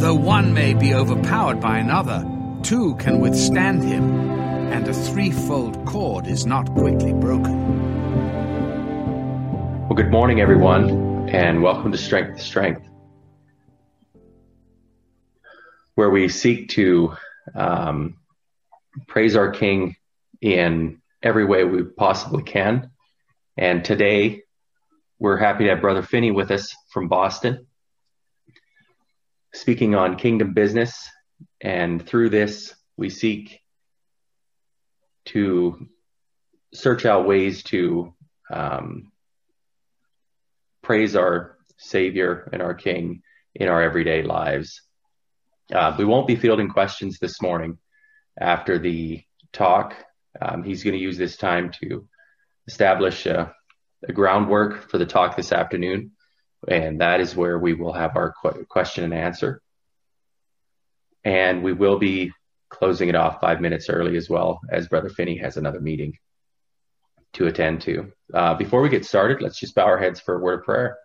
Though one may be overpowered by another, two can withstand him, and a threefold cord is not quickly broken. Well, good morning, everyone, and welcome to Strength to Strength, where we seek to um, praise our King in every way we possibly can. And today, we're happy to have Brother Finny with us from Boston, speaking on kingdom business. And through this, we seek to search out ways to um, praise our Savior and our King in our everyday lives. Uh, we won't be fielding questions this morning after the talk. Um, he's going to use this time to establish a, a, groundwork for the talk this afternoon, and that is where we will have our qu- question and answer. And we will be closing it off five minutes early as well, as Brother Finny has another meeting to attend to. Uh, before we get started, let's just bow our heads for a word of prayer.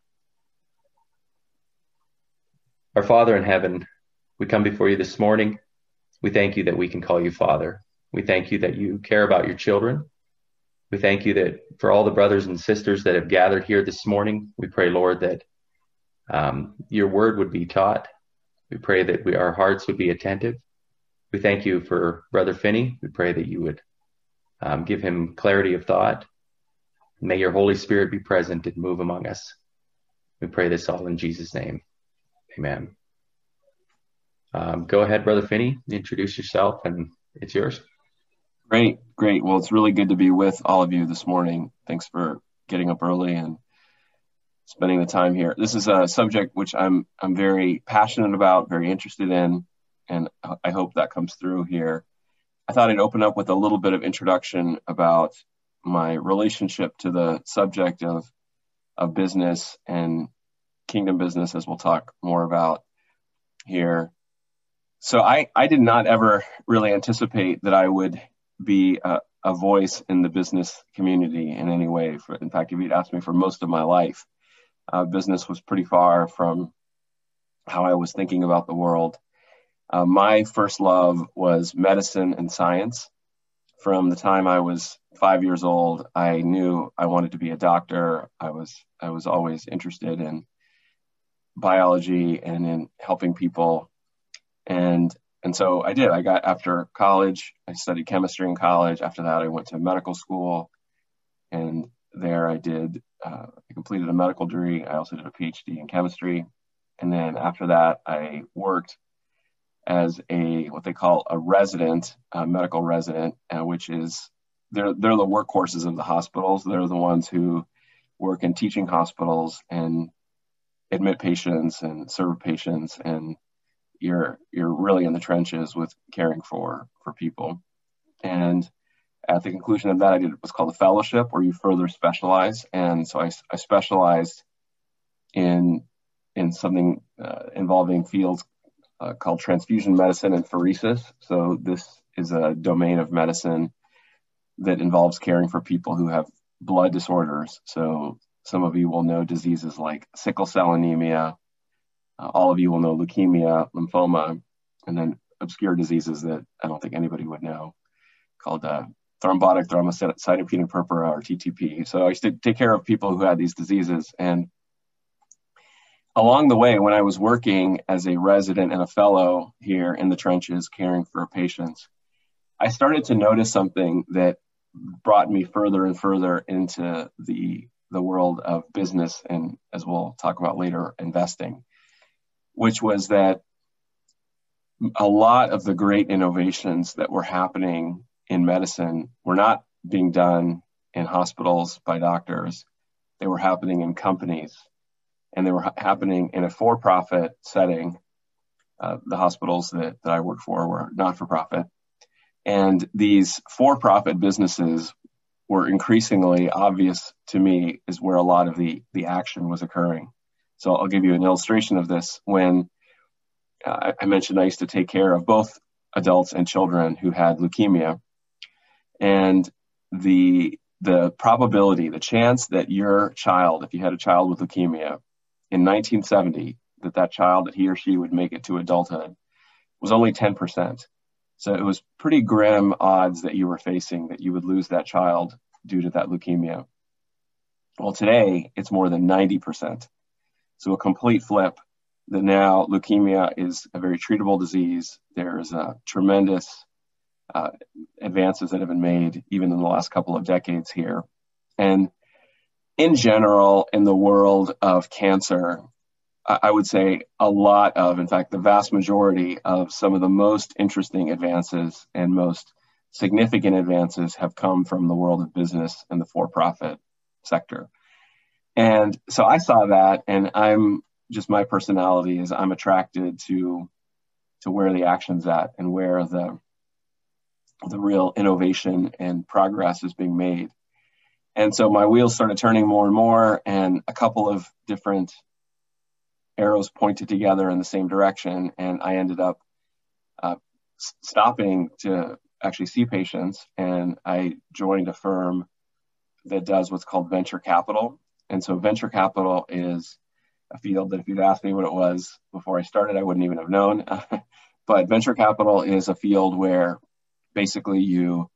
Our Father in heaven, we come before you this morning. We thank you that we can call you Father. We thank you that you care about your children. We thank you that for all the brothers and sisters that have gathered here this morning, we pray, Lord, that um, your word would be taught. We pray that we, our hearts would be attentive. We thank you for Brother Finny. We pray that you would um, give him clarity of thought. May your Holy Spirit be present and move among us. We pray this all in Jesus' name. Amen. Um, go ahead, Brother Finny. Introduce yourself, and it's yours. Great, great. Well, it's really good to be with all of you this morning. Thanks for getting up early and spending the time here. This is a subject which I'm I'm very passionate about, very interested in, and I hope that comes through here. I thought I'd open up with a little bit of introduction about my relationship to the subject of of business and kingdom business, as we'll talk more about here so I, I did not ever really anticipate that I would be a, a voice in the business community in any way. For, in fact, if you'd asked me for most of my life, uh, business was pretty far from how I was thinking about the world. Uh, my first love was medicine and science. From the time I was five years old, I knew I wanted to be a doctor. I was I was always interested in biology and in helping people and and so I did. I got after college. I studied chemistry in college. After that, I went to medical school, and there I did. Uh, I completed a medical degree. I also did a PhD in chemistry, and then after that, I worked as a what they call a resident, a medical resident, uh, which is they're they're the workhorses of the hospitals. They're the ones who work in teaching hospitals and admit patients and serve patients and you're you're really in the trenches with caring for for people. And at the conclusion of that, I did what's called a fellowship, where you further specialize. And so I, I specialized in in something uh, involving fields uh, called transfusion medicine and pheresis. So this is a domain of medicine that involves caring for people who have blood disorders. So some of you will know diseases like sickle cell anemia, uh, all of you will know leukemia, lymphoma, and then obscure diseases that I don't think anybody would know called uh, thrombotic thrombocytopenic purpura or TTP. So I used to take care of people who had these diseases. And along the way, when I was working as a resident and a fellow here in the trenches caring for patients, I started to notice something that brought me further and further into the the world of business and as we'll talk about later investing which was that a lot of the great innovations that were happening in medicine were not being done in hospitals by doctors. They were happening in companies and they were ha- happening in a for profit setting. Uh, the hospitals that, that I worked for were not for profit. And these for profit businesses were increasingly obvious to me is where a lot of the, the action was occurring. So I'll give you an illustration of this. When uh, I mentioned I used to take care of both adults and children who had leukemia, and the the probability, the chance that your child, if you had a child with leukemia in 1970, that that child that he or she would make it to adulthood was only 10%. So it was pretty grim odds that you were facing that you would lose that child due to that leukemia. Well, today it's more than 90%. So a complete flip that now leukemia is a very treatable disease. There's a tremendous uh, advances that have been made even in the last couple of decades here. And in general, in the world of cancer, I would say a lot of, in fact, the vast majority of some of the most interesting advances and most significant advances have come from the world of business and the for profit sector. And so I saw that, and I'm just my personality is I'm attracted to to where the action's at and where the the real innovation and progress is being made. And so my wheels started turning more and more, and a couple of different arrows pointed together in the same direction. And I ended up uh, stopping to actually see patients, and I joined a firm that does what's called venture capital. And so venture capital is a field that if you'd asked me what it was before I started, I wouldn't even have known. but venture capital is a field where basically you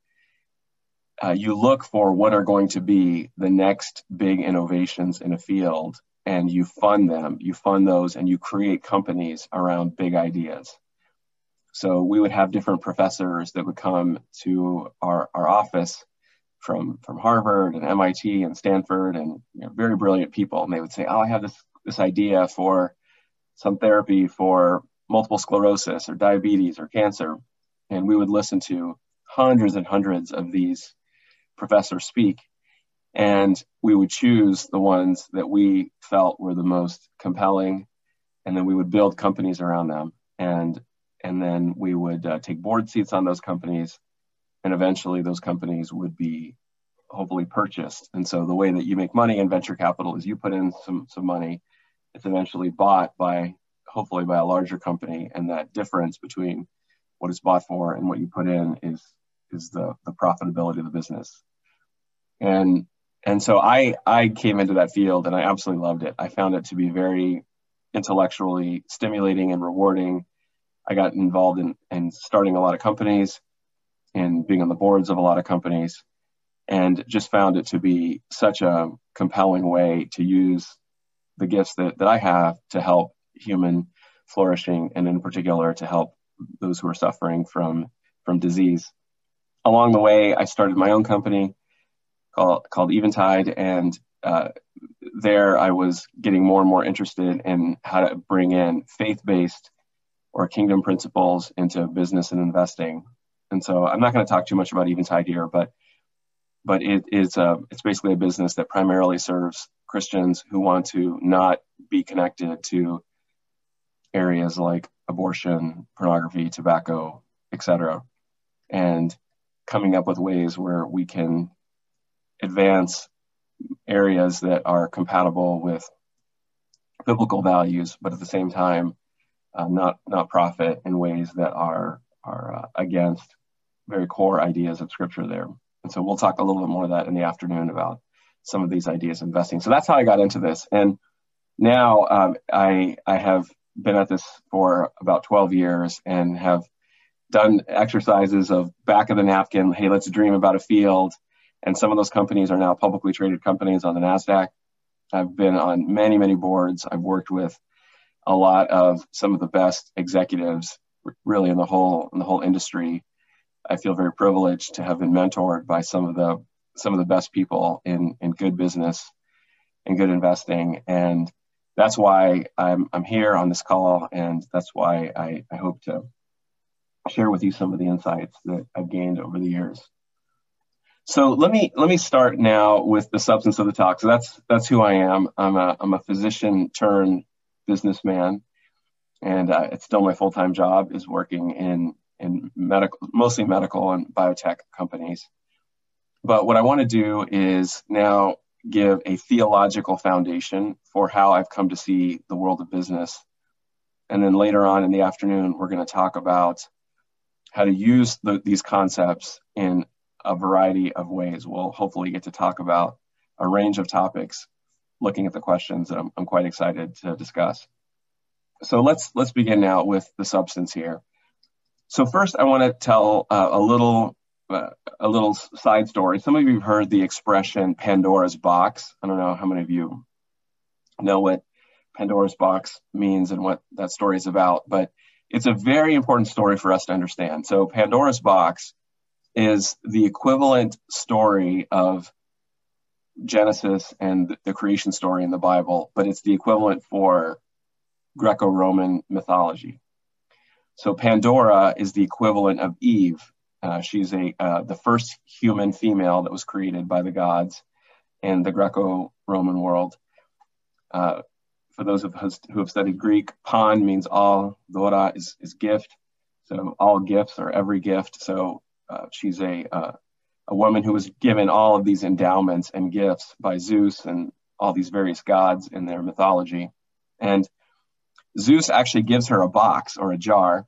uh, you look for what are going to be the next big innovations in a field and you fund them you fund those and you create companies around big ideas. So we would have different professors that would come to our, our office from from harvard and mit and stanford and you know, very brilliant people. And they would say oh i have this this idea for some therapy for multiple sclerosis or diabetes or cancer and we would listen to hundreds and hundreds of these professors speak. And we would choose the ones that we felt were the most compelling and then we would build companies around them. And and then we would uh, take board seats on those companies and eventually those companies would be hopefully purchased. And so the way that you make money in venture capital is you put in some some money. It's eventually bought by hopefully by a larger company and that difference between what it's bought for and what you put in is is the the profitability of the business. And and so I I came into that field and I absolutely loved it. I found it to be very intellectually stimulating and rewarding. I got involved in, in starting a lot of companies and being on the boards of a lot of companies and just found it to be such a compelling way to use the gifts that, that I have to help human flourishing and in particular to help those who are suffering from from disease. Along the way, I started my own company called called Eventide, and uh, there I was getting more and more interested in how to bring in faith based or kingdom principles into business and investing. And so I'm not going to talk too much about Eventide here, but but it is a, it's basically a business that primarily serves Christians who want to not be connected to areas like abortion, pornography, tobacco, etc., and coming up with ways where we can advance areas that are compatible with biblical values, but at the same time, uh, not not profit in ways that are are uh, against very core ideas of Scripture there. And so we'll talk a little bit more of that in the afternoon about some of these ideas of investing. So that's how I got into this, and now um, I I have been at this for about 12 years and have done exercises of back of the napkin. Hey, let's dream about a field. And some of those companies are now publicly traded companies on the NASDAQ. I've been on many, many boards. I've worked with a lot of some of the best executives really in the whole in the whole industry. I feel very privileged to have been mentored by some of the some of the best people in in good business and good investing. And that's why I'm, I'm here on this call, and that's why I, I hope to share with you some of the insights that I've gained over the years. So let me let me start now with the substance of the talk. So that's that's who I am. I'm a I'm a physician turned businessman, and uh, it's still my full time job is working in in medical, mostly medical and biotech companies. But what I want to do is now give a theological foundation for how I've come to see the world of business. And then later on in the afternoon, we're going to talk about how to use the, these concepts in a variety of ways. We'll hopefully get to talk about a range of topics looking at the questions that I'm, I'm quite excited to discuss. so let's let's begin now with the substance here. So first, I want to tell uh, a little a little side story. Some of you have heard the expression Pandora's box. I don't know how many of you know what Pandora's box means and what that story is about, but it's a very important story for us to understand. So Pandora's box is the equivalent story of Genesis and the creation story in the Bible, but it's the equivalent for Greco Roman mythology. So Pandora is the equivalent of Eve. Uh, she's a uh, the first human female that was created by the gods in the Greco-Roman world. Uh, for those of us who have studied Greek, pan means all, dora is, is gift. So all gifts or every gift. So uh, she's a uh, a woman who was given all of these endowments and gifts by Zeus and all these various gods in their mythology. And Zeus actually gives her a box or a jar,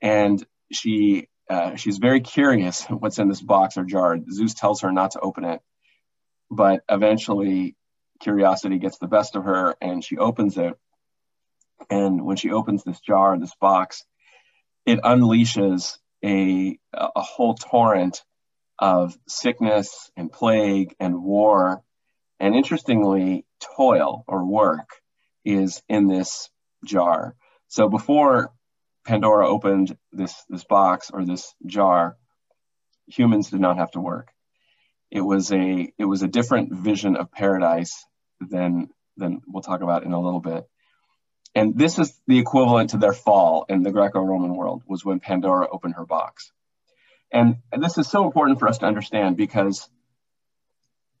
and she uh, she's very curious what's in this box or jar. Zeus tells her not to open it, but eventually curiosity gets the best of her, and she opens it. And when she opens this jar, this box, it unleashes a a whole torrent of sickness and plague and war, and interestingly, toil or work is in this jar. So before Pandora opened this this box or this jar, humans did not have to work. It was a it was a different vision of paradise than than we'll talk about in a little bit. And this is the equivalent to their fall in the Greco-Roman world was when Pandora opened her box. And, this is so important for us to understand because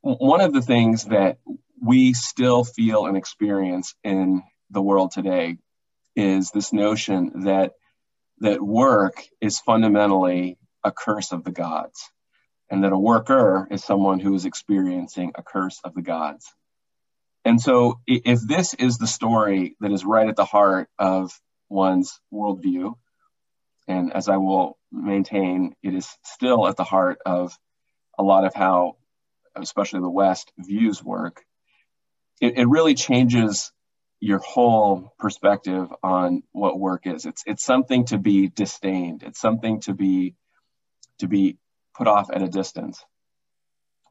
one of the things that we still feel and experience in the world today is this notion that that work is fundamentally a curse of the gods and that a worker is someone who is experiencing a curse of the gods. And so if this is the story that is right at the heart of one's worldview and as i will maintain it is still at the heart of a lot of how especially the west views work it, it really changes your whole perspective on what work is. It's it's something to be disdained. It's something to be to be put off at a distance.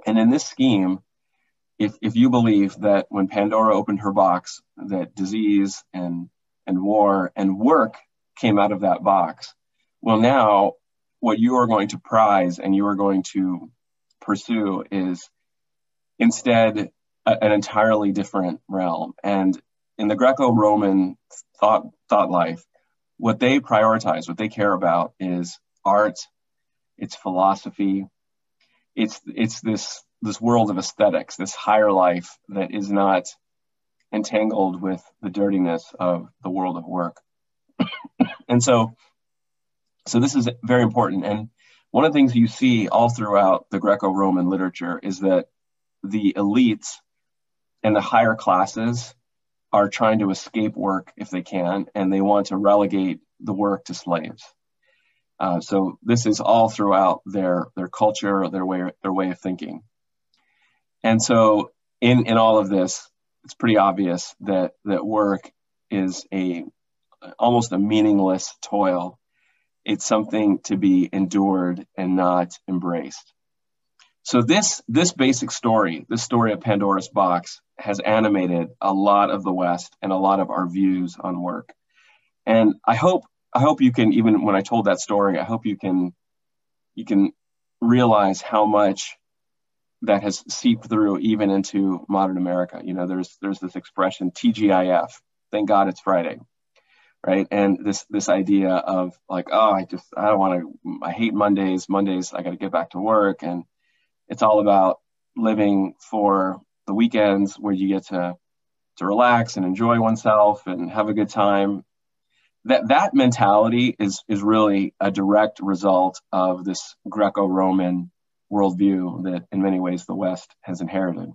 And in this scheme, if if you believe that when Pandora opened her box, that disease and and war and work came out of that box, well now what you are going to prize and you are going to pursue is instead a, an entirely different realm. And in the Greco-Roman thought thought life, what they prioritize, what they care about is art, it's philosophy, it's it's this this world of aesthetics, this higher life that is not entangled with the dirtiness of the world of work. and so so this is very important. And one of the things you see all throughout the Greco-Roman literature is that the elites and the higher classes are trying to escape work if they can, and they want to relegate the work to slaves. Uh, so this is all throughout their their culture, their way their way of thinking. And so in in all of this, it's pretty obvious that that work is a almost a meaningless toil. It's something to be endured and not embraced. So this this basic story, this story of Pandora's box, has animated a lot of the West and a lot of our views on work. And I hope I hope you can even when I told that story, I hope you can you can realize how much that has seeped through even into modern America. You know, there's there's this expression TGIF. Thank God it's Friday, right? And this this idea of like, oh, I just I don't want to. I hate Mondays. Mondays I got to get back to work, and it's all about living for the weekends where you get to to relax and enjoy oneself and have a good time. That that mentality is is really a direct result of this Greco-Roman worldview that in many ways the West has inherited.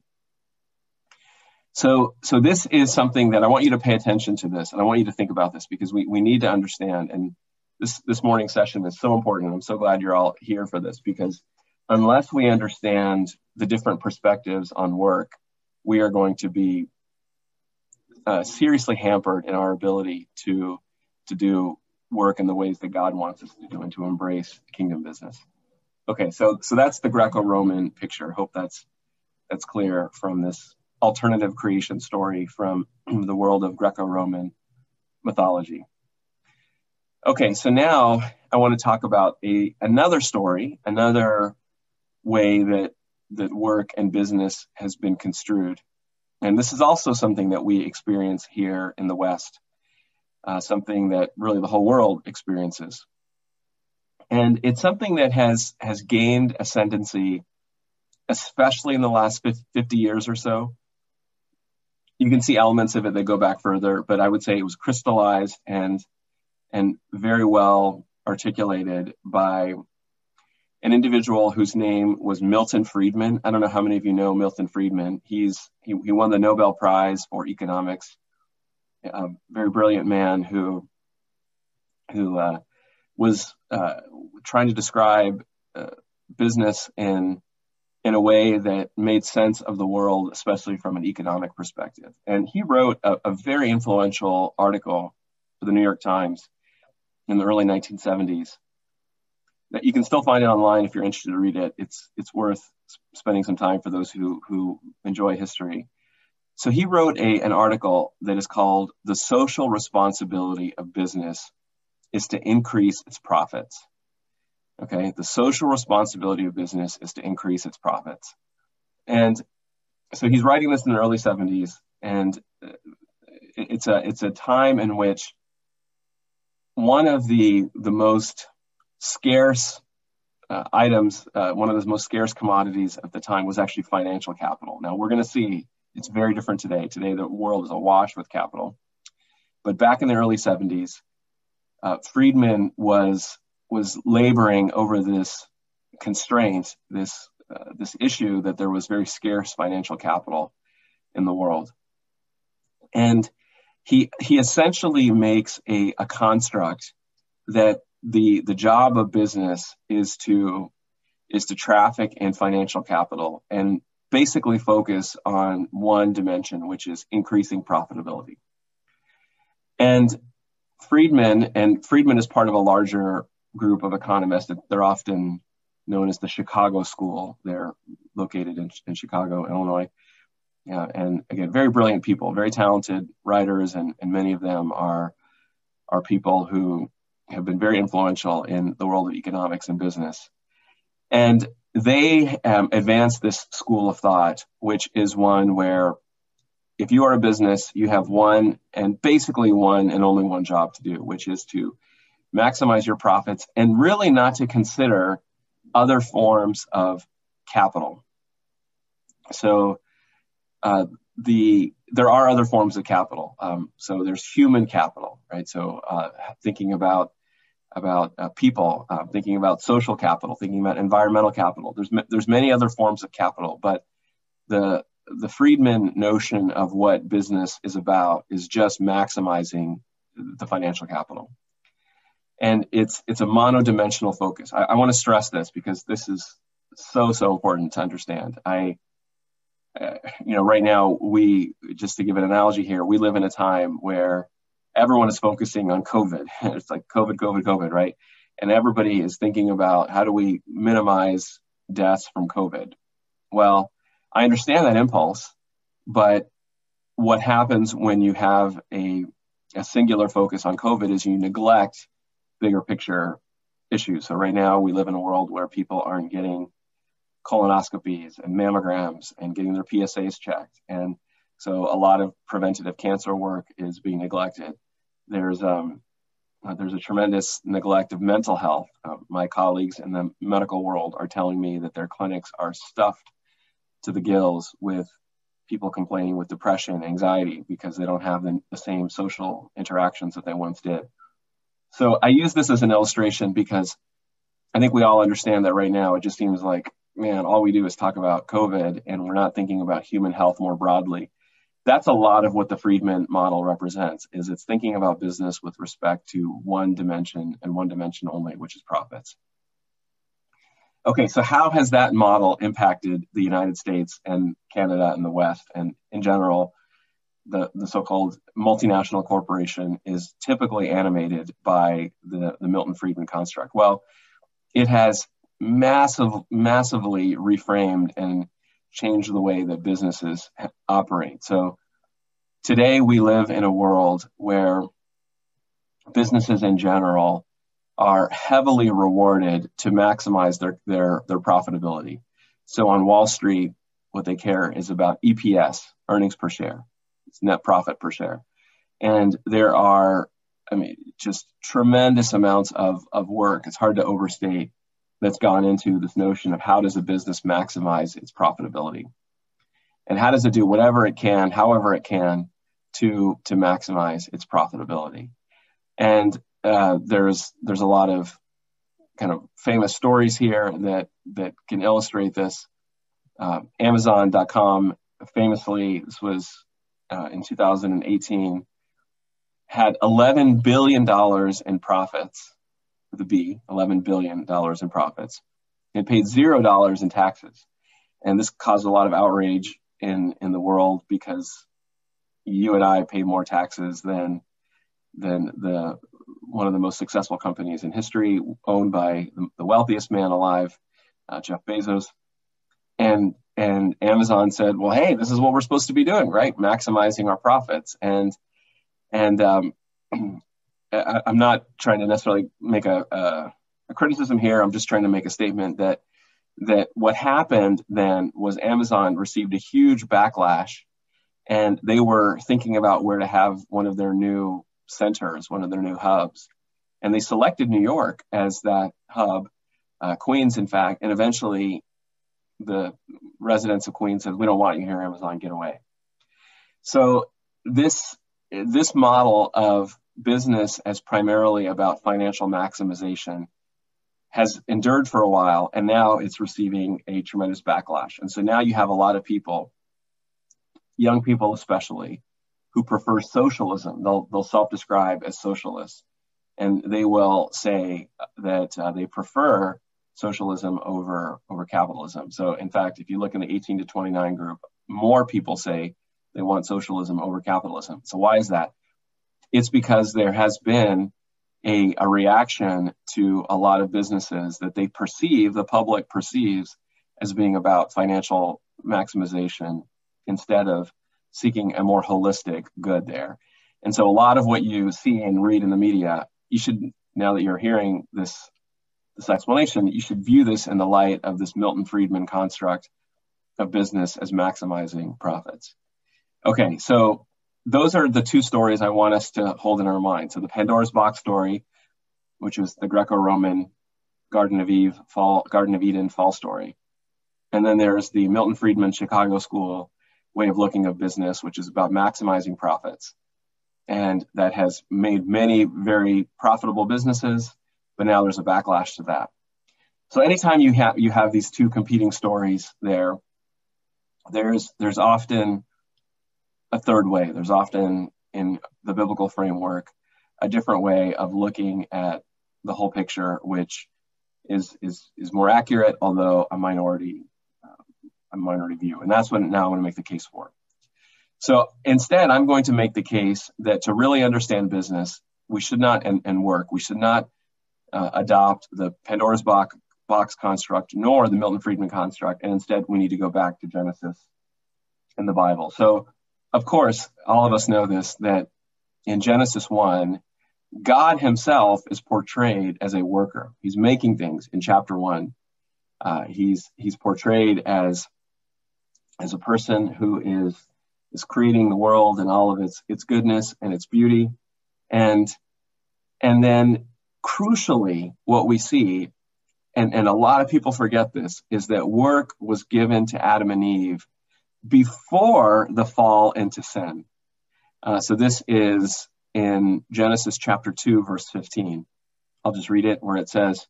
So so this is something that I want you to pay attention to this and I want you to think about this because we, we need to understand and this this morning session is so important. and I'm so glad you're all here for this because unless we understand the different perspectives on work, we are going to be uh, seriously hampered in our ability to to do work in the ways that God wants us to do and to embrace kingdom business. Okay, so so that's the Greco-Roman picture. Hope that's that's clear from this alternative creation story from the world of Greco-Roman mythology. Okay, so now I want to talk about a another story, another way that that work and business has been construed. And this is also something that we experience here in the West, uh, something that really the whole world experiences. And it's something that has has gained ascendancy, especially in the last 50 years or so. You can see elements of it that go back further, but I would say it was crystallized and and very well articulated by an individual whose name was Milton Friedman. I don't know how many of you know Milton Friedman. He's he, he won the Nobel Prize for economics. A very brilliant man who who uh, was uh, trying to describe uh, business in in a way that made sense of the world, especially from an economic perspective. And he wrote a, a very influential article for the New York Times in the early 1970s that you can still find it online if you're interested to read it. It's it's worth spending some time for those who who enjoy history. So he wrote a an article that is called "The Social Responsibility of Business is to Increase Its Profits." Okay, the social responsibility of business is to increase its profits, and so he's writing this in the early 70s, and uh, it's a it's a time in which one of the the most scarce uh, items, uh, one of the most scarce commodities at the time was actually financial capital. Now we're going to see it's very different today. Today the world is awash with capital, but back in the early 70s, uh, Friedman was was laboring over this constraint, this uh, this issue that there was very scarce financial capital in the world, and he he essentially makes a, a construct that the the job of business is to is to traffic in financial capital and basically focus on one dimension, which is increasing profitability. And Friedman, and Friedman is part of a larger group of economists. They're often known as the Chicago School. They're located in, in Chicago, Illinois. Yeah, and again, very brilliant people, very talented writers, and, and many of them are are people who have been very influential in the world of economics and business. And they um, advance this school of thought, which is one where if you are a business, you have one and basically one and only one job to do, which is to maximize your profits and really not to consider other forms of capital. So, uh, the there are other forms of capital. Um, so there's human capital, right? So uh, thinking about about uh, people, uh, thinking about social capital, thinking about environmental capital. There's there's many other forms of capital, but the the Friedman notion of what business is about is just maximizing the financial capital, and it's it's a monodimensional focus. I, I want to stress this because this is so so important to understand. I uh, you know right now we just to give an analogy here, we live in a time where everyone is focusing on COVID. it's like COVID, COVID, COVID, right? And everybody is thinking about how do we minimize deaths from COVID. Well, I understand that impulse, but what happens when you have a, a singular focus on COVID is you neglect bigger picture issues. So right now we live in a world where people aren't getting colonoscopies and mammograms and getting their PSAs checked. And so a lot of preventative cancer work is being neglected there's um, uh, there's a tremendous neglect of mental health. Uh, my colleagues in the medical world are telling me that their clinics are stuffed to the gills with people complaining with depression, anxiety, because they don't have the, the same social interactions that they once did. So I use this as an illustration because I think we all understand that right now it just seems like, man, all we do is talk about COVID and we're not thinking about human health more broadly that's a lot of what the Friedman model represents is it's thinking about business with respect to one dimension and one dimension only, which is profits. Okay, so how has that model impacted the United States and Canada and the West and in general the, the so-called multinational corporation is typically animated by the, the Milton Friedman construct. Well, it has massive, massively reframed and changed the way that businesses operate. So today we live in a world where businesses in general are heavily rewarded to maximize their, their, their profitability. So on Wall Street, what they care is about EPS, earnings per share. It's net profit per share. And there are, I mean, just tremendous amounts of, of work. It's hard to overstate that's gone into this notion of how does a business maximize its profitability? And how does it do whatever it can, however it can, to, to maximize its profitability? And uh, there's there's a lot of kind of famous stories here that that can illustrate this. Uh, Amazon.com famously, this was uh, in 2018, had 11 billion dollars in profits. The B, 11 billion dollars in profits. It paid zero dollars in taxes, and this caused a lot of outrage in in the world because you and I pay more taxes than than the one of the most successful companies in history, owned by the wealthiest man alive, uh, Jeff Bezos. And and Amazon said, "Well, hey, this is what we're supposed to be doing, right? Maximizing our profits." And and um, I, am not trying to necessarily make a, a, a criticism here. I'm just trying to make a statement that that what happened then was Amazon received a huge backlash, and they were thinking about where to have one of their new centers, one of their new hubs. And they selected New York as that hub, uh, Queens, in fact, and eventually the residents of Queens said, "We don't want you here, Amazon. Get away." So this this model of business as primarily about financial maximization has endured for a while, and now it's receiving a tremendous backlash. And so now you have a lot of people, young people especially, who prefer socialism. They'll, they'll self describe as socialists. And they will say that uh, they prefer socialism over, over capitalism. So, in fact, if you look in the 18 to 29 group, more people say they want socialism over capitalism. So, why is that? It's because there has been a, a reaction to a lot of businesses that they perceive, the public perceives, as being about financial maximization instead of seeking a more holistic good there. And so a lot of what you see and read in the media, you should, now that you're hearing this, this explanation, you should view this in the light of this Milton Friedman construct of business as maximizing profits. Okay, so those are the two stories I want us to hold in our mind. So the Pandora's box story, which was the Greco-Roman Garden of Eve fall, Garden of Eden fall story. And then there's the Milton Friedman Chicago School way of looking at business, which is about maximizing profits. And that has made many very profitable businesses, but now there's a backlash to that. So anytime you have you have these two competing stories there, there's there's often a third way. There's often in the biblical framework a different way of looking at the whole picture, which is is is more accurate, although a minority a minority view. And that's what now I'm going to make the case for. So instead, I'm going to make the case that to really understand business, we should not, and, and work, we should not uh, adopt the Pandora's box, box construct nor the Milton Friedman construct. And instead, we need to go back to Genesis in the Bible. So, of course, all of us know this that in Genesis 1, God himself is portrayed as a worker. He's making things in chapter 1. Uh, he's, he's portrayed as as a person who is is creating the world and all of its its goodness and its beauty and and then crucially what we see and, and a lot of people forget this is that work was given to adam and eve before the fall into sin uh, so this is in genesis chapter 2 verse 15 i'll just read it where it says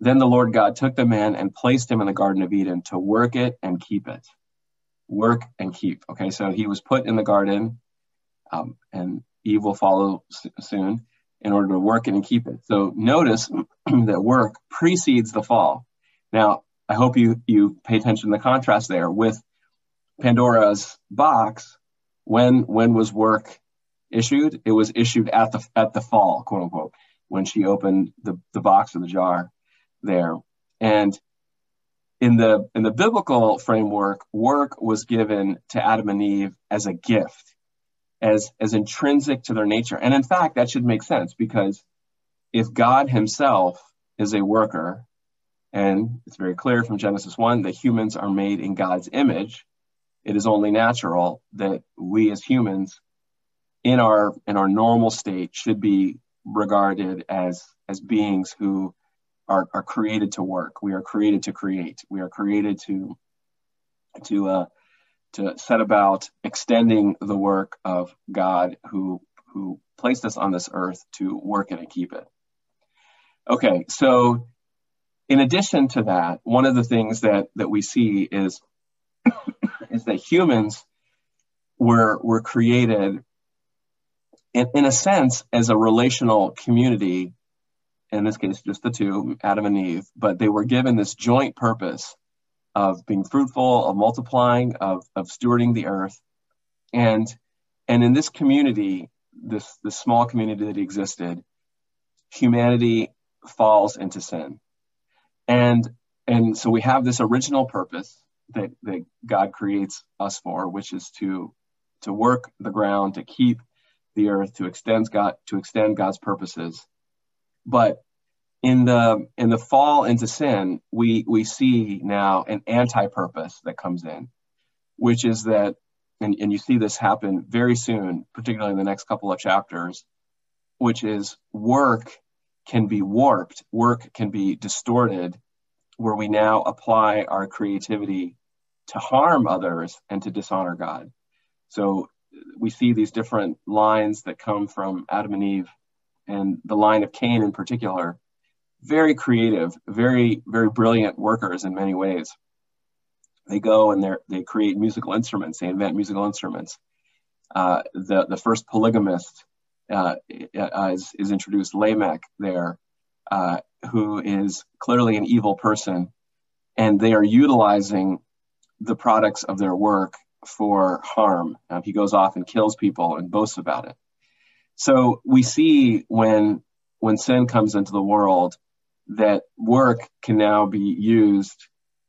then the lord god took the man and placed him in the garden of eden to work it and keep it work and keep. Okay, so he was put in the garden, um, and Eve will follow soon in order to work it and keep it. So notice that work precedes the fall. Now, I hope you you pay attention to the contrast there with Pandora's box. When when was work issued? It was issued at the at the fall, quote unquote, when she opened the, the box or the jar there. And in the in the biblical framework, work was given to Adam and Eve as a gift, as as intrinsic to their nature. And in fact, that should make sense because if God Himself is a worker, and it's very clear from Genesis 1 that humans are made in God's image, it is only natural that we as humans in our in our normal state should be regarded as as beings who are, are created to work. We are created to create. We are created to to uh, to set about extending the work of God who who placed us on this earth to work it and keep it. Okay, so in addition to that, one of the things that that we see is is that humans were were created in, in a sense as a relational community in this case, just the two, Adam and Eve, but they were given this joint purpose of being fruitful, of multiplying, of, of stewarding the earth. And, and in this community, this, this small community that existed, humanity falls into sin. And, and so we have this original purpose that, that God creates us for, which is to, to work the ground, to keep the earth, to extend God, to extend God's purposes. But in the in the fall into sin, we we see now an anti-purpose that comes in, which is that, and, and you see this happen very soon, particularly in the next couple of chapters, which is work can be warped, work can be distorted, where we now apply our creativity to harm others and to dishonor God. So we see these different lines that come from Adam and Eve and the line of Cain in particular, very creative, very, very brilliant workers in many ways. They go and they create musical instruments. They invent musical instruments. Uh, the the first polygamist uh, is, is introduced, Lamech, there, uh, who is clearly an evil person, and they are utilizing the products of their work for harm. he goes off and kills people and boasts about it. So we see when when sin comes into the world that work can now be used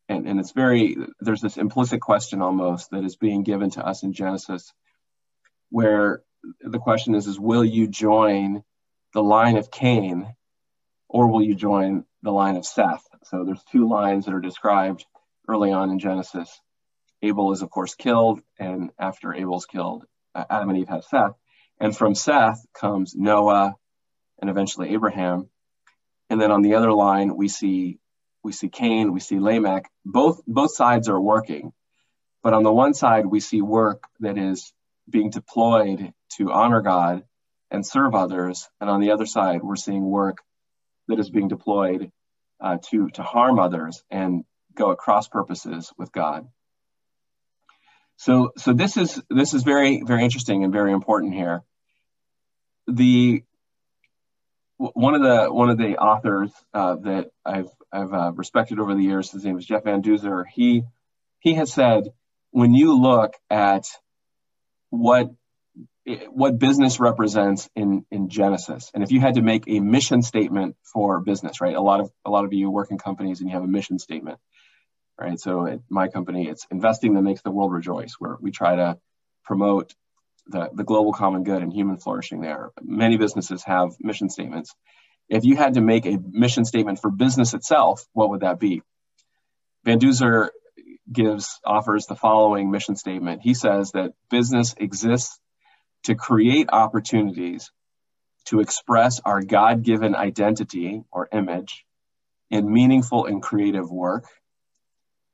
and, and it's very there's this implicit question almost that is being given to us in Genesis where the question is is will you join the line of Cain or will you join the line of Seth? So there's two lines that are described early on in Genesis. Abel is of course killed and after Abel's killed uh, Adam and Eve have Seth and from Seth comes Noah and eventually Abraham. And then on the other line, we see we see Cain, we see Lamech. Both both sides are working. But on the one side, we see work that is being deployed to honor God and serve others. And on the other side, we're seeing work that is being deployed uh, to, to harm others and go at cross purposes with God. So, so this is this is very very interesting and very important here the one of the one of the authors uh, that I've I've uh, respected over the years, his name is Jeff Van Duzer. He he has said when you look at what what business represents in in Genesis, and if you had to make a mission statement for business, right? A lot of a lot of you work in companies and you have a mission statement, right? So at my company, it's investing that makes the world rejoice, where we try to promote the, the global common good and human flourishing there. Many businesses have mission statements. If you had to make a mission statement for business itself, what would that be? Van Duzer gives offers the following mission statement. He says that business exists to create opportunities to express our God-given identity or image in meaningful and creative work.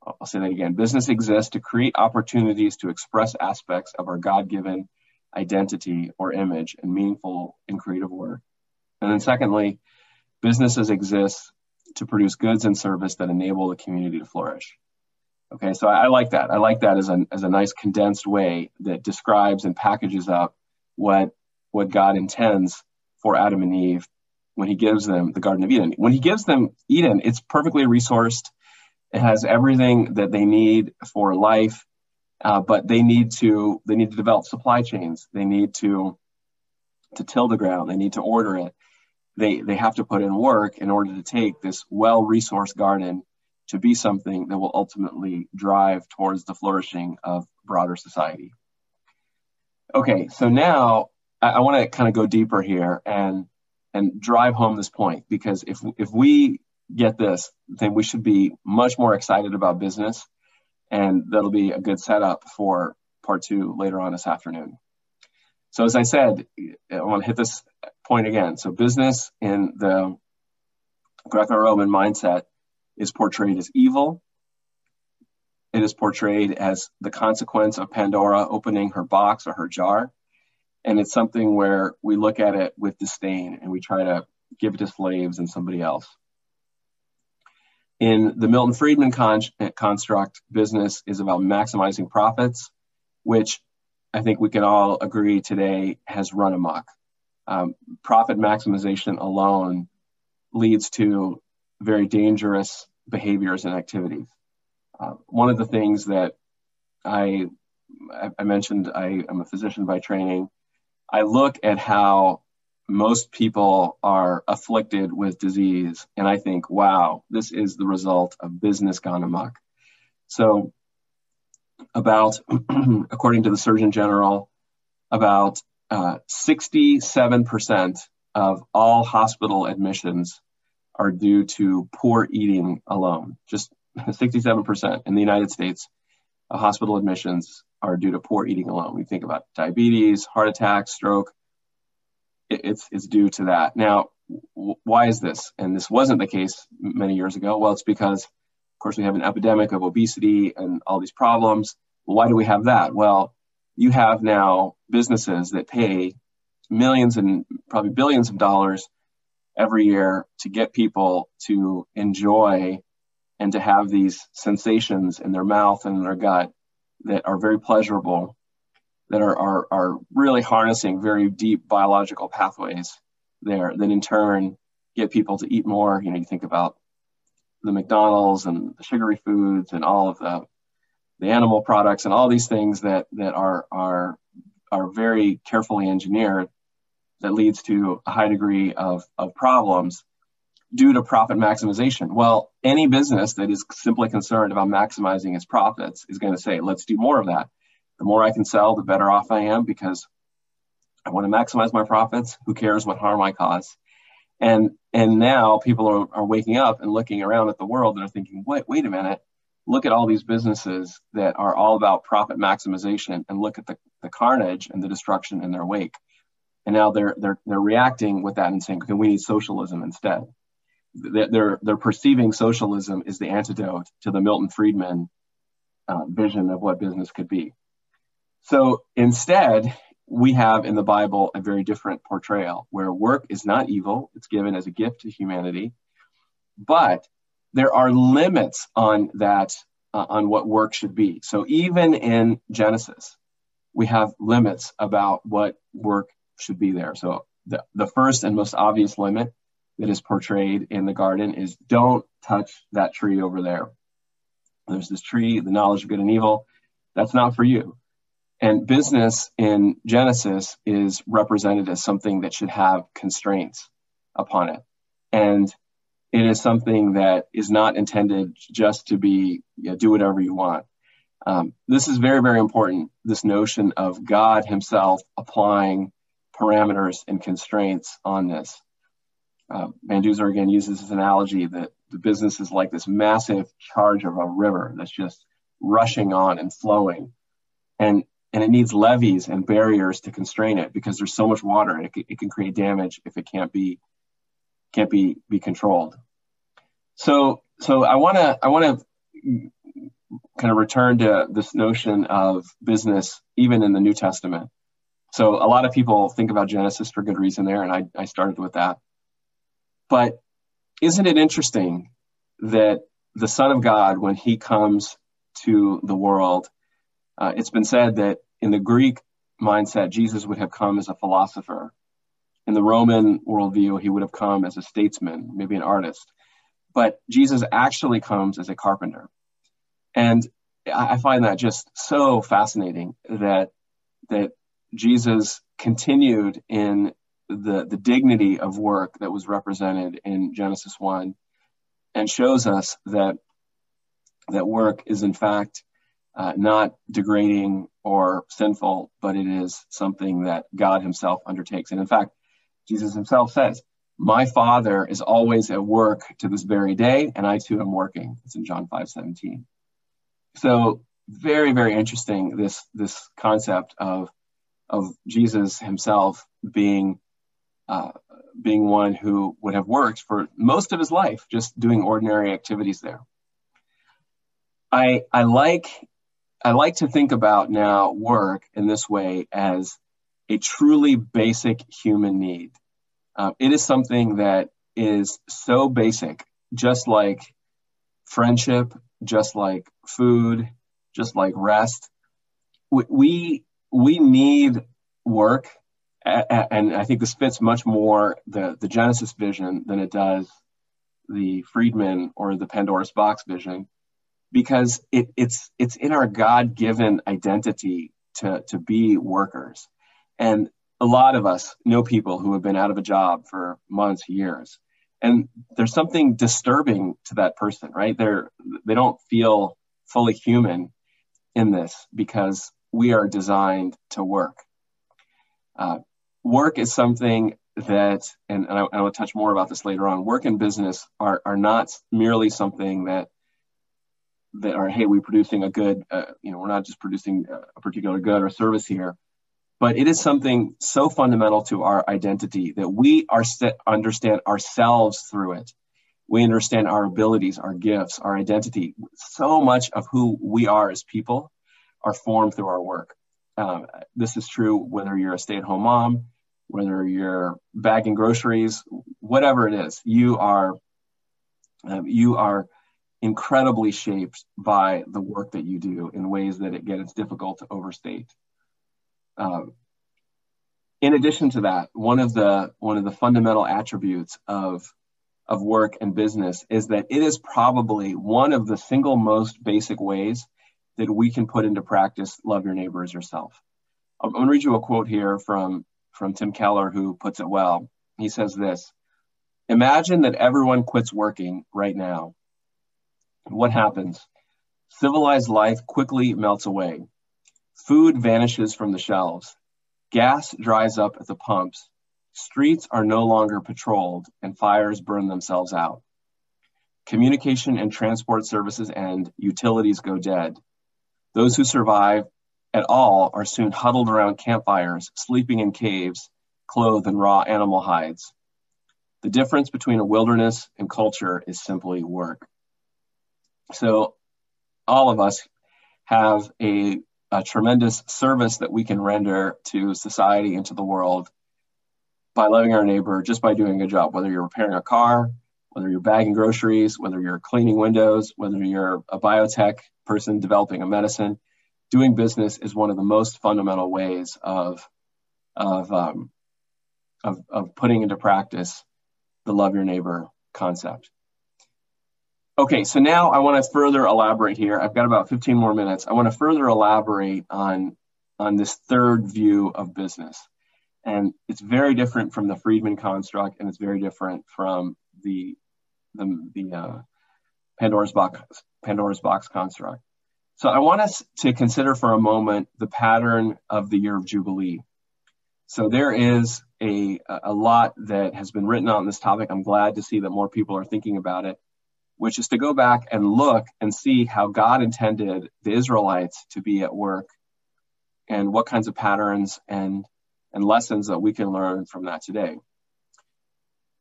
I'll say that again. Business exists to create opportunities to express aspects of our God-given identity or image in meaningful and creative work. And then secondly, businesses exist to produce goods and service that enable the community to flourish. Okay, so I, I, like that. I like that as a, as a nice condensed way that describes and packages up what, what God intends for Adam and Eve when he gives them the Garden of Eden. When he gives them Eden, it's perfectly resourced. It has everything that they need for life uh, but they need to they need to develop supply chains. They need to to till the ground. They need to order it. They they have to put in work in order to take this well resourced garden to be something that will ultimately drive towards the flourishing of broader society. Okay, so now I, I want to kind of go deeper here and and drive home this point because if if we get this, then we should be much more excited about business, and that'll be a good setup for part two later on this afternoon. So as I said, I want to hit this point again. So business in the Greco-Roman mindset is portrayed as evil. It is portrayed as the consequence of Pandora opening her box or her jar. And it's something where we look at it with disdain and we try to give it to slaves and somebody else. In the Milton Friedman con- construct, business is about maximizing profits, which I think we can all agree today has run amok. Um, profit maximization alone leads to very dangerous behaviors and activities. Uh, one of the things that I, I mentioned, I am a physician by training. I look at how most people are afflicted with disease, and I think, wow, this is the result of business gone amok. So, about, according to the Surgeon General, about uh, 67% of all hospital admissions are due to poor eating alone. Just 67% in the United States, uh, hospital admissions are due to poor eating alone. We think about diabetes, heart attack, stroke. It, it's, it's due to that. Now, w- why is this? And this wasn't the case many years ago. Well, it's because, of course, we have an epidemic of obesity and all these problems. why do we have that? Well, you have now businesses that pay millions and probably billions of dollars every year to get people to enjoy and to have these sensations in their mouth and in their gut that are very pleasurable, that are, are, are really harnessing very deep biological pathways there, that in turn get people to eat more. You know, you think about the McDonald's and the sugary foods and all of the the animal products and all these things that that are are are very carefully engineered that leads to a high degree of, of problems due to profit maximization. Well, any business that is simply concerned about maximizing its profits is going to say, let's do more of that. The more I can sell, the better off I am because I want to maximize my profits. Who cares what harm I cause? And and now people are, are waking up and looking around at the world and are thinking, wait, wait a minute, look at all these businesses that are all about profit maximization and look at the, the carnage and the destruction in their wake and now they're they're they're reacting with that and saying, okay, we need socialism instead. They're they're perceiving socialism is the antidote to the Milton Friedman uh, vision of what business could be. So instead, we have in the Bible a very different portrayal where work is not evil; it's given as a gift to humanity, but there are limits on that uh, on what work should be. So even in Genesis, we have limits about what work should be there. So the, the first and most obvious limit that is portrayed in the garden is don't touch that tree over there. There's this tree, the knowledge of good and evil. That's not for you. And business in Genesis is represented as something that should have constraints upon it. And it is something that is not intended just to be you know, do whatever you want. Um, this is very, very important. This notion of God Himself applying parameters and constraints on this. Uh, again uses this analogy that the business is like this massive charge of a river that's just rushing on and flowing, and and it needs levees and barriers to constrain it because there's so much water and it, it can create damage if it can't be can't be be controlled. So so I want to I want to kind of return to this notion of business even in the New Testament so a lot of people think about Genesis for good reason there, and I, I started with that. But isn't it interesting that the Son of God, when he comes to the world, uh, it's been said that in the Greek mindset, Jesus would have come as a philosopher. In the Roman worldview, he would have come as a statesman, maybe an artist. But Jesus actually comes as a carpenter. And I find that just so fascinating that that Jesus continued in the the dignity of work that was represented in Genesis one, and shows us that that work is in fact uh, not degrading or sinful, but it is something that God Himself undertakes. And in fact, Jesus Himself says, "My Father is always at work to this very day, and I too am working." It's in John five seventeen. So very very interesting this this concept of of Jesus Himself being uh, being one who would have worked for most of his life just doing ordinary activities there. I I like I like to think about now work in this way as a truly basic human need. Uh, it is something that is so basic, just like friendship, just like food, just like rest. We we, we need work and I think this fits much more the, the Genesis vision than it does the Friedman or the Pandora's box vision, because it, it's it's in our God given identity to to be workers, and a lot of us know people who have been out of a job for months, years, and there's something disturbing to that person, right? They're they don't feel fully human in this because we are designed to work. Uh, work is something that, and, and I, I, will touch more about this later on. Work and business are are not merely something that that are hey, we're producing a good, uh, you know, we're not just producing a particular good or service here, but it is something so fundamental to our identity that we are set, understand ourselves through it. We understand our abilities, our gifts, our identity. So much of who we are as people are formed through our work. Um, this is true whether you're a stay-at-home mom, whether you're bagging groceries, whatever it is, you are um, you are incredibly shaped by the work that you do in ways that again it's difficult to overstate. Um, in addition to that, one of the one of the fundamental attributes of of work and business is that it is probably one of the single most basic ways that we can put into practice love your neighbor as yourself. I'm going to read you a quote here from from Tim Keller, who puts it well. He says this Imagine that everyone quits working right now. What happens? Civilized life quickly melts away. Food vanishes from the shelves. Gas dries up at the pumps. Streets are no longer patrolled, and fires burn themselves out. Communication and transport services end, utilities go dead. Those who survive at all are soon huddled around campfires, sleeping in caves, clothed in raw animal hides. The difference between a wilderness and culture is simply work. So, all of us have a, a tremendous service that we can render to society and to the world by loving our neighbor just by doing a job, whether you're repairing a car, whether you're bagging groceries, whether you're cleaning windows, whether you're a biotech person developing a medicine doing business is one of the most fundamental ways of of um, of, of putting into practice the love your neighbor concept. Okay, so now I want to further elaborate here. I've got about 15 more minutes. I want to further elaborate on on this third view of business. And it's very different from the Friedman construct, and it's very different from the the, the uh, Pandora's box Pandora's box construct. So I want us to consider for a moment the pattern of the year of Jubilee. So there is a, a lot that has been written on this topic. I'm glad to see that more people are thinking about it, which is to go back and look and see how God intended the Israelites to be at work and what kinds of patterns and, and lessons that we can learn from that today.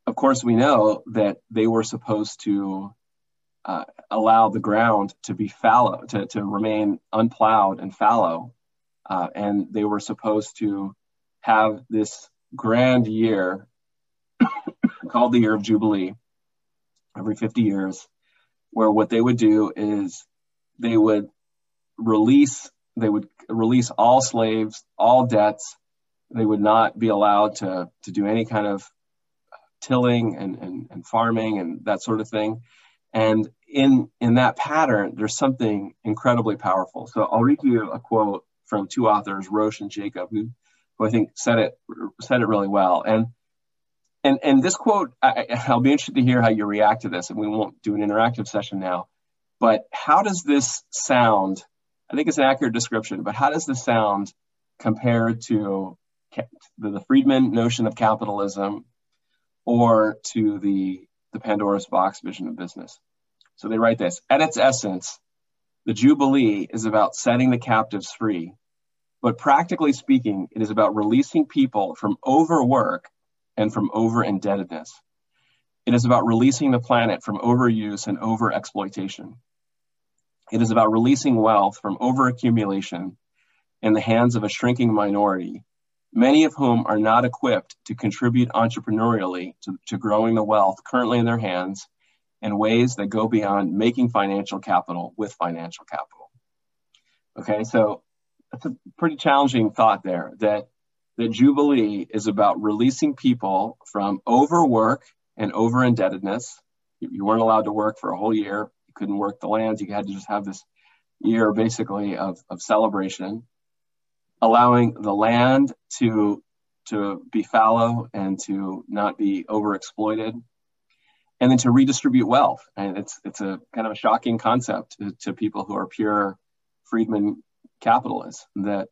Of course, we know that they were supposed to uh, allow the ground to be fallow, to, to remain unplowed and fallow. Uh, and they were supposed to have this grand year called the year of Jubilee every 50 years, where what they would do is they would release they would release all slaves, all debts. They would not be allowed to, to do any kind of tilling and, and, and farming and that sort of thing. And in in that pattern, there's something incredibly powerful. So I'll read you a quote from two authors, Roche and Jakub, who, who I think said it said it really well. And and and this quote, I, I'll be interested to hear how you react to this. And we won't do an interactive session now, but how does this sound? I think it's an accurate description, but how does this sound compared to the Friedman notion of capitalism or to the the Pandora's box vision of business? So they write this At its essence, the Jubilee is about setting the captives free. But practically speaking, it is about releasing people from overwork and from over indebtedness. It is about releasing the planet from overuse and overexploitation. It is about releasing wealth from overaccumulation in the hands of a shrinking minority, many of whom are not equipped to contribute entrepreneurially to, to growing the wealth currently in their hands in ways that go beyond making financial capital with financial capital. Okay, so that's a pretty challenging thought there that that Jubilee is about releasing people from overwork and over indebtedness. You weren't allowed to work for a whole year. You couldn't work the lands. You had to just have this year basically of, of celebration, allowing the land to to be fallow and to not be overexploited and then to redistribute wealth. And it's it's a kind of a shocking concept to, to people who are pure Friedman capitalists that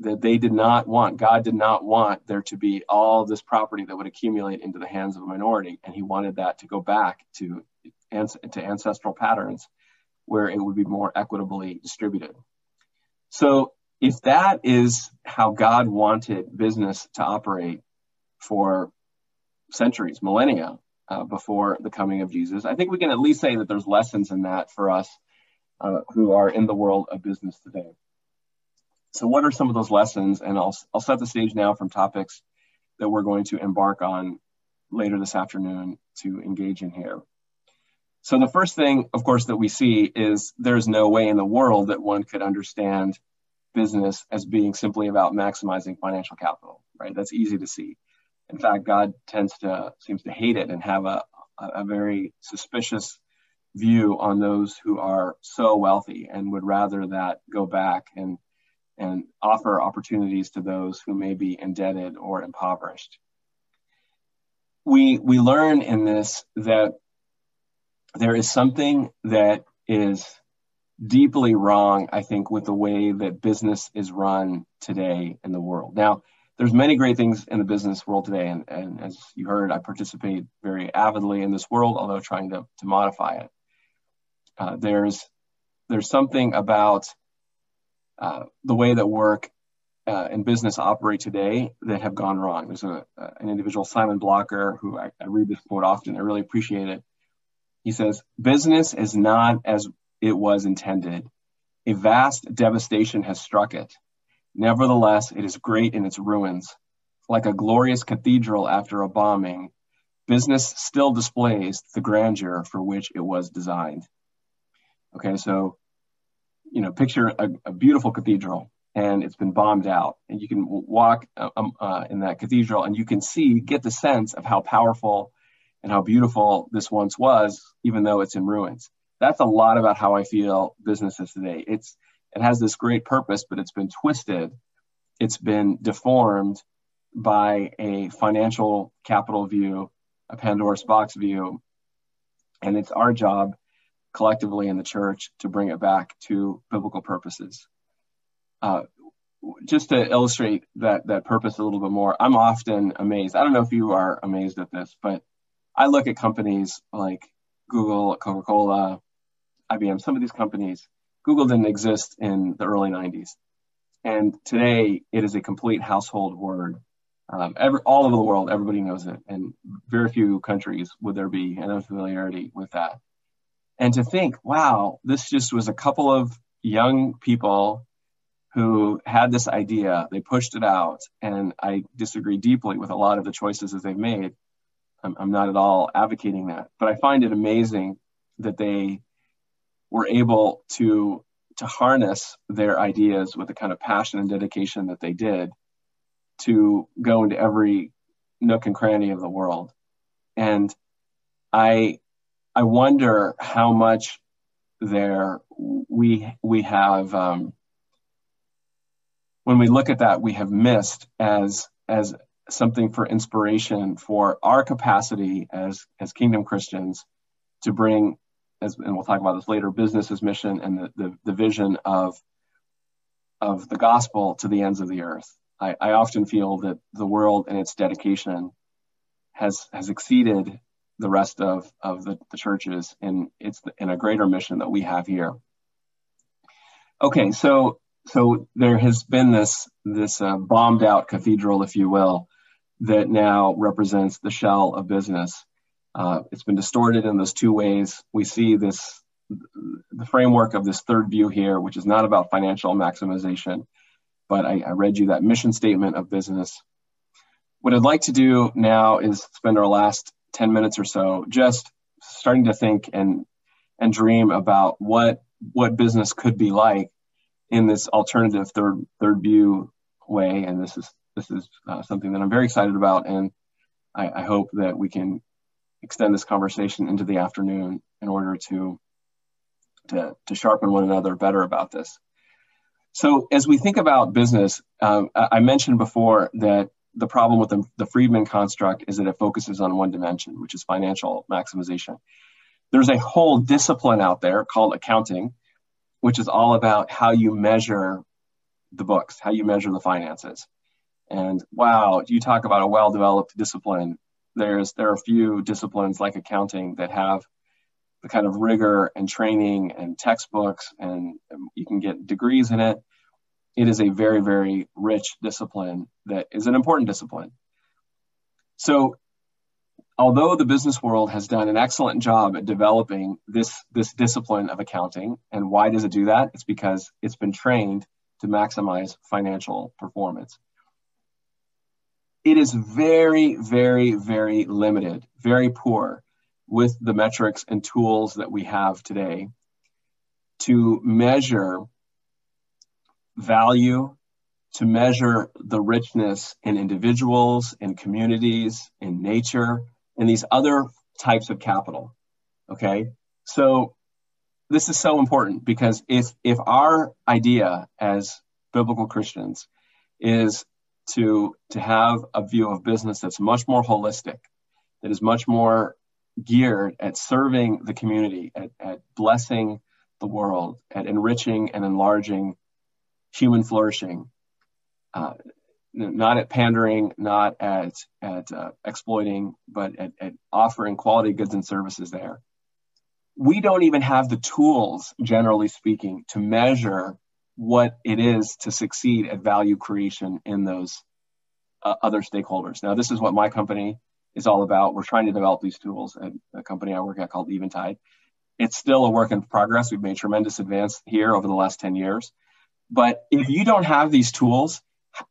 that they did not want. God did not want there to be all this property that would accumulate into the hands of a minority, and He wanted that to go back to to ancestral patterns where it would be more equitably distributed. So if that is how God wanted business to operate for centuries, millennia, uh, before the coming of Jesus. I think we can at least say that there's lessons in that for us uh, who are in the world of business today. So, what are some of those lessons? And I'll, I'll set the stage now from topics that we're going to embark on later this afternoon to engage in here. So, the first thing, of course, that we see is there's no way in the world that one could understand business as being simply about maximizing financial capital, right? That's easy to see. In fact, God tends to seems to hate it and have a, a very suspicious view on those who are so wealthy and would rather that go back and and offer opportunities to those who may be indebted or impoverished. We we learn in this that there is something that is deeply wrong, I think, with the way that business is run today in the world. Now, there's many great things in the business world today, and, and as you heard, I participate very avidly in this world, although trying to, to modify it. Uh, there's there's something about uh, the way that work uh, and business operate today that have gone wrong. There's a, an individual, Simon Blocker, who I, I read this quote often. I really appreciate it. He says, "Business is not as it was intended. A vast devastation has struck it." Nevertheless, it is great in its ruins. Like a glorious cathedral after a bombing, business still displays the grandeur for which it was designed. Okay, so, you know, picture a, a beautiful cathedral and it's been bombed out. And you can walk uh, um, uh, in that cathedral and you can see, get the sense of how powerful and how beautiful this once was, even though it's in ruins. That's a lot about how I feel business is today. It's it has this great purpose, but it's been twisted, it's been deformed by a financial capital view, a Pandora's box view. And it's our job collectively in the church to bring it back to biblical purposes. Uh, just to illustrate that that purpose a little bit more, I'm often amazed. I don't know if you are amazed at this, but I look at companies like Google, Coca-Cola, IBM, some of these companies, Google didn't exist in the early 90s. And today it is a complete household word. Um, every, all over the world, everybody knows it. And very few countries would there be an unfamiliarity with that. And to think, wow, this just was a couple of young people who had this idea, they pushed it out, and I disagree deeply with a lot of the choices that they've made. I'm, I'm not at all advocating that, but I find it amazing that they were able to to harness their ideas with the kind of passion and dedication that they did to go into every nook and cranny of the world. And I I wonder how much there we we have um, when we look at that we have missed as as something for inspiration for our capacity as as kingdom Christians to bring as and we'll talk about this later business as mission and the, the, the vision of of the gospel to the ends of the earth. I, I often feel that the world and its dedication has has exceeded the rest of, of the, the churches and it's in a greater mission that we have here. Okay, so so there has been this this uh, bombed out cathedral, if you will, that now represents the shell of business. Uh, it's been distorted in those two ways. We see this the framework of this third view here, which is not about financial maximization, but I, I read you that mission statement of business. What I'd like to do now is spend our last 10 minutes or so just starting to think and and dream about what what business could be like in this alternative third third view way and this is this is uh, something that I'm very excited about and I, I, hope that we can extend this conversation into the afternoon in order to to, to sharpen one another better about this. So as we think about business, um, I mentioned before that the problem with the, the Friedman construct is that it focuses on one dimension, which is financial maximization. There's a whole discipline out there called accounting, which is all about how you measure the books, how you measure the finances. And wow, you talk about a well-developed discipline. There's there are a few disciplines like accounting that have the kind of rigor and training and textbooks, and you can get degrees in it it is a very, very rich discipline that is an important discipline. So, although the business world has done an excellent job at developing this, this discipline of accounting, and why does it do that? It's because it's been trained to maximize financial performance. It is very, very, very limited, very poor with the metrics and tools that we have today to measure value to measure the richness in individuals, in communities, in nature, and these other types of capital. Okay. So this is so important because if, if our idea as biblical Christians is to, to have a view of business that's much more holistic, that is much more geared at serving the community, at, at blessing the world, at enriching and enlarging human flourishing, uh, not at pandering, not at at uh, exploiting, but at, at offering quality goods and services there. We don't even have the tools, generally speaking, to measure what it is to succeed at value creation in those uh, other stakeholders. Now, this is what my company is all about. We're trying to develop these tools at a company I work at called Eventide. It's still a work in progress. We've made tremendous advance here over the last 10 years. But if you don't have these tools,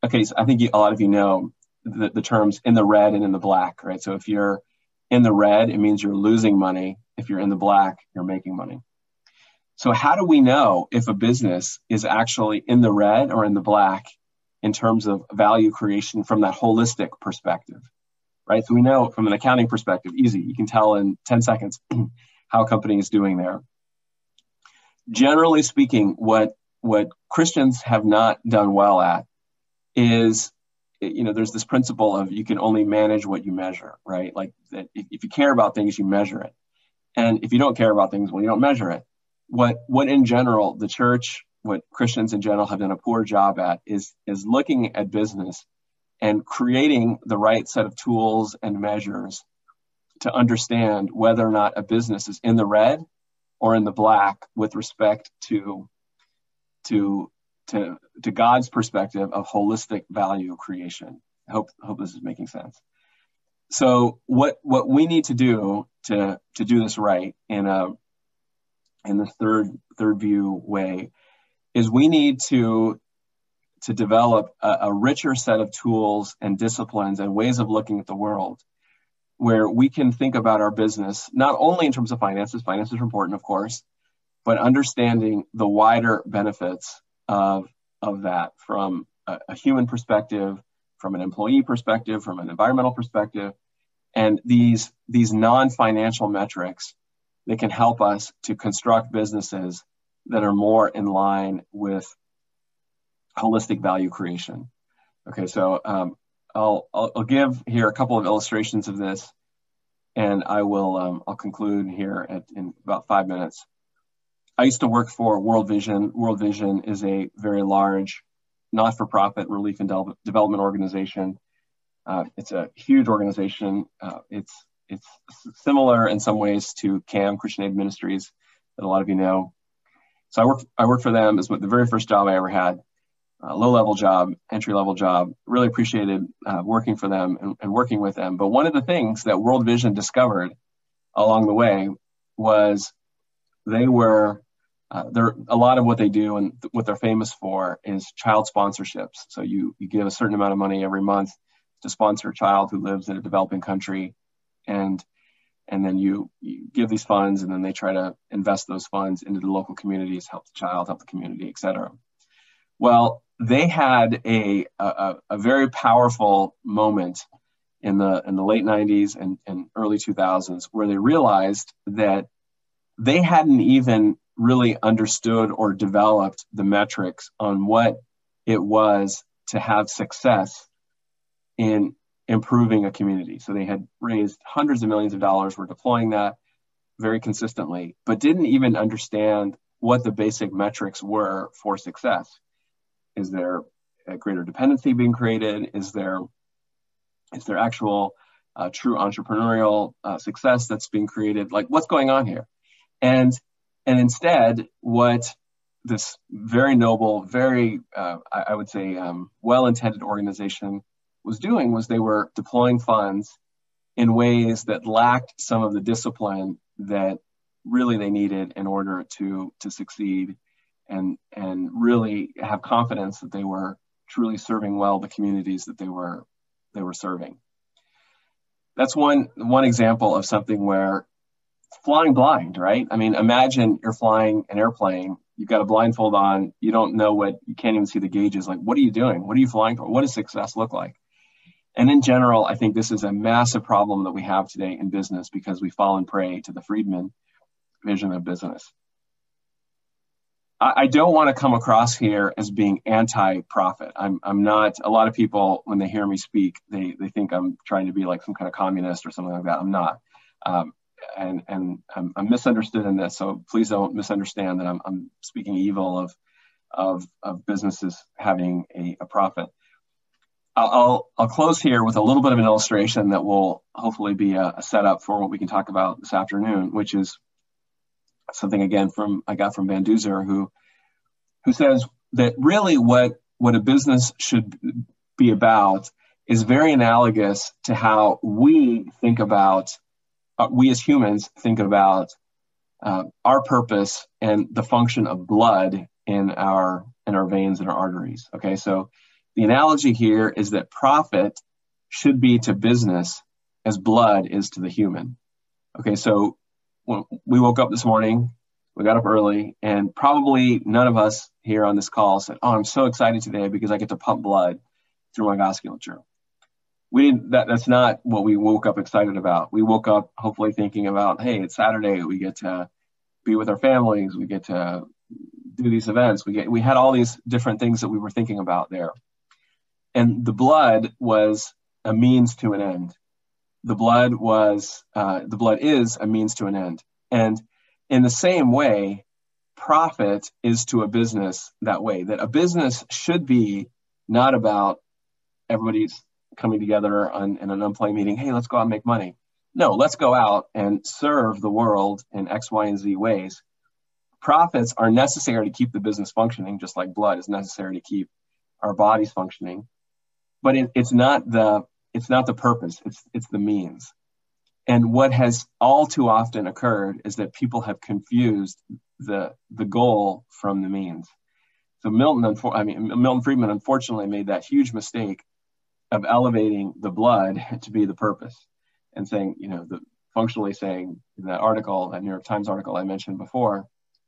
okay, so I think you, a lot of you know the, the terms in the red and in the black, right? So if you're in the red, it means you're losing money. If you're in the black, you're making money. So how do we know if a business is actually in the red or in the black in terms of value creation from that holistic perspective? Right? So we know from an accounting perspective, easy. You can tell in 10 seconds how a company is doing there. Generally speaking, what what Christians have not done well at is you know there's this principle of you can only manage what you measure right like that if, if you care about things you measure it and if you don't care about things well you don't measure it what what in general the church what christians in general have done a poor job at is is looking at business and creating the right set of tools and measures to understand whether or not a business is in the red or in the black with respect to to to to God's perspective of holistic value creation. I hope hope this is making sense. So what what we need to do to to do this right in a in the third third view way is we need to to develop a, a richer set of tools and disciplines and ways of looking at the world where we can think about our business not only in terms of finances finances are important of course but understanding the wider benefits of, of that from a, a human perspective, from an employee perspective, from an environmental perspective, and these, these non-financial metrics they can help us to construct businesses that are more in line with holistic value creation. Okay, so um, I'll, I'll, I'll give here a couple of illustrations of this, and I will um, I'll conclude here at, in about five minutes. I used to work for World Vision. World Vision is a very large, not-for-profit relief and de- development organization. Uh, it's a huge organization. Uh, it's it's similar in some ways to CAM Christian Aid Ministries that a lot of you know. So I work I worked for them as the very first job I ever had low level job, entry level job. Really appreciated uh, working for them and, and, working with them. But one of the things that World Vision discovered along the way was they were uh, they're a lot of what they do and th- what they're famous for is child sponsorships. So you you give a certain amount of money every month to sponsor a child who lives in a developing country, and and then you, you give these funds and then they try to invest those funds into the local communities, help the child, help the community, et cetera. Well, they had a, a, a very powerful moment in the in the late 90s and, and early 2000s where they realized that they hadn't even really understood or developed the metrics on what it was to have success in improving a community. So they had raised hundreds of millions of dollars, were deploying that very consistently, but didn't even understand what the basic metrics were for success. Is there a greater dependency being created? Is there is there actual uh, true entrepreneurial uh, success that's being created? Like what's going on here? And and instead, what this very noble, very uh, I, I, would say um, well-intended organization was doing was they were deploying funds in ways that lacked some of the discipline that really they needed in order to to succeed and and really have confidence that they were truly serving well the communities that they were they were serving. That's one one example of something where flying blind, right? I mean, imagine you're flying an airplane, you've got a blindfold on, you don't know what you can't even see the gauges. Like, what are you doing? What are you flying for? What does success look like? And in general, I think this is a massive problem that we have today in business because we fall and prey to the Friedman vision of business. I don't want to come across here as being anti-profit. I'm, I'm not. A lot of people, when they hear me speak, they, they think I'm trying to be like some kind of communist or something like that. I'm not, um, and and I'm, I'm, misunderstood in this. So please don't misunderstand that I'm, I'm speaking evil of of, of businesses having a, a profit. I'll, I'll, close here with a little bit of an illustration that will hopefully be a, a setup for what we can talk about this afternoon, which is something again from I got from Van Duzer, who who says that really what what a business should be about is very analogous to how we think about uh, we as humans think about uh, our purpose and the function of blood in our in our veins and our arteries. Okay, so the analogy here is that profit should be to business as blood is to the human. Okay, so we woke up this morning, we got up early, and probably none of us here on this call said, "Oh, I'm so excited today because I get to pump blood through my vasculature." We didn't. That, that's not what we woke up excited about. We woke up hopefully thinking about, "Hey, it's Saturday. We get to be with our families. We get to do these events. We get. We had all these different things that we were thinking about there, and the blood was a means to an end. The blood was uh, the blood is a means to an end. And in the same way profit is to a business that way that a business should be not about everybody's coming together on, in an unplanned meeting hey let's go out and make money. No let's go out and serve the world in x y and z ways. Profits are necessary to keep the business functioning just like blood is necessary to keep our bodies functioning but it, it's not the it's not the purpose, it's, it's the means. And what has all too often occurred is that people have confused the, the goal from the means. So Milton, I mean, Milton Friedman unfortunately made that huge mistake of elevating the blood to be the purpose and saying, you know, the, functionally saying in that article, that New York Times article I mentioned before,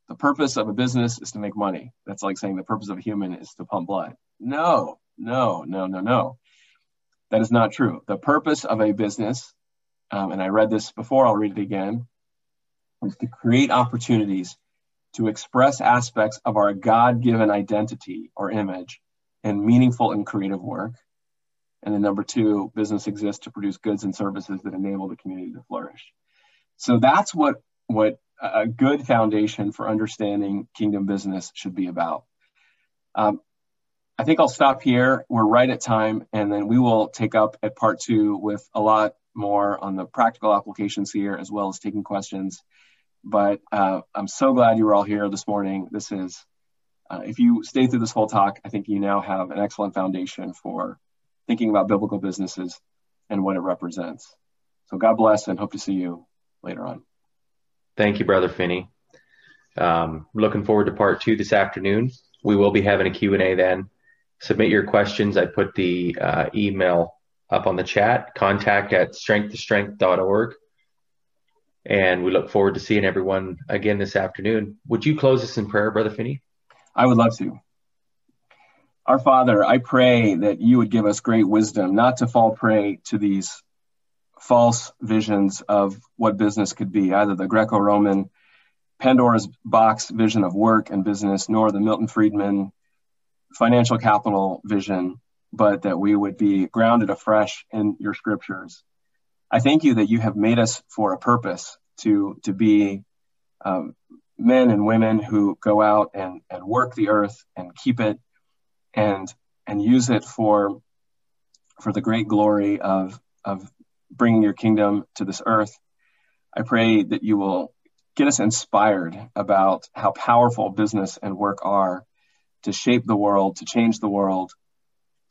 the purpose of a business is to make money. That's like saying the purpose of a human is to pump blood. No, no, no, no, no. That is not true. The purpose of a business, um, and I read this before, I'll read it again. is to create opportunities to express aspects of our God given identity or image in meaningful and creative work. And then number two, business exists to produce goods and services that enable the community to flourish. So that's what, what a good foundation for understanding kingdom business should be about. Um, I think I'll stop here. We're right at time, and then we will take up at part two with a lot more on the practical applications here, as well as taking questions. But uh, I'm so glad you were all here this morning. This is, uh, if you stay through this whole talk, I think you now have an excellent foundation for thinking about biblical businesses and what it represents. So God bless and hope to see you later on. Thank you, Brother Finny. Um, looking forward to part two this afternoon. We will be having a Q&A then. Submit your questions. I put the uh, email up on the chat, contact at strength2strength.org. And we look forward to seeing everyone again this afternoon. Would you close us in prayer, Brother Finny? I would love to. Our Father, I pray that you would give us great wisdom not to fall prey to these false visions of what business could be, either the Greco Roman Pandora's box vision of work and business, nor the Milton Friedman financial capital vision, but that we would be grounded afresh in your scriptures. I thank you that you have made us for a purpose to, to be um, men and women who go out and, and work the earth and keep it and, and use it for, for the great glory of, of bringing your kingdom to this earth. I pray that you will get us inspired about how powerful business and work are to shape the world, to change the world,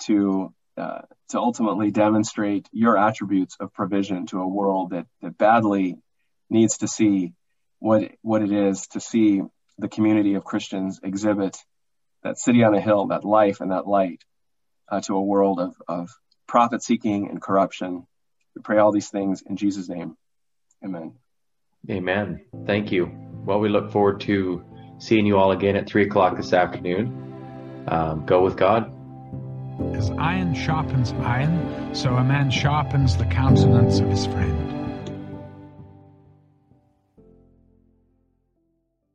to uh, to ultimately demonstrate your attributes of provision to a world that that badly needs to see what what it is to see the community of Christians exhibit that city on a hill, that life and that light uh, to a world of, of profit seeking and corruption we pray all these things in Jesus' name. Amen. Amen. Thank you. Well, we look forward to seeing you all again at 3 o'clock this afternoon. Um, go with God. As iron sharpens iron, so a man sharpens the countenance of his friend.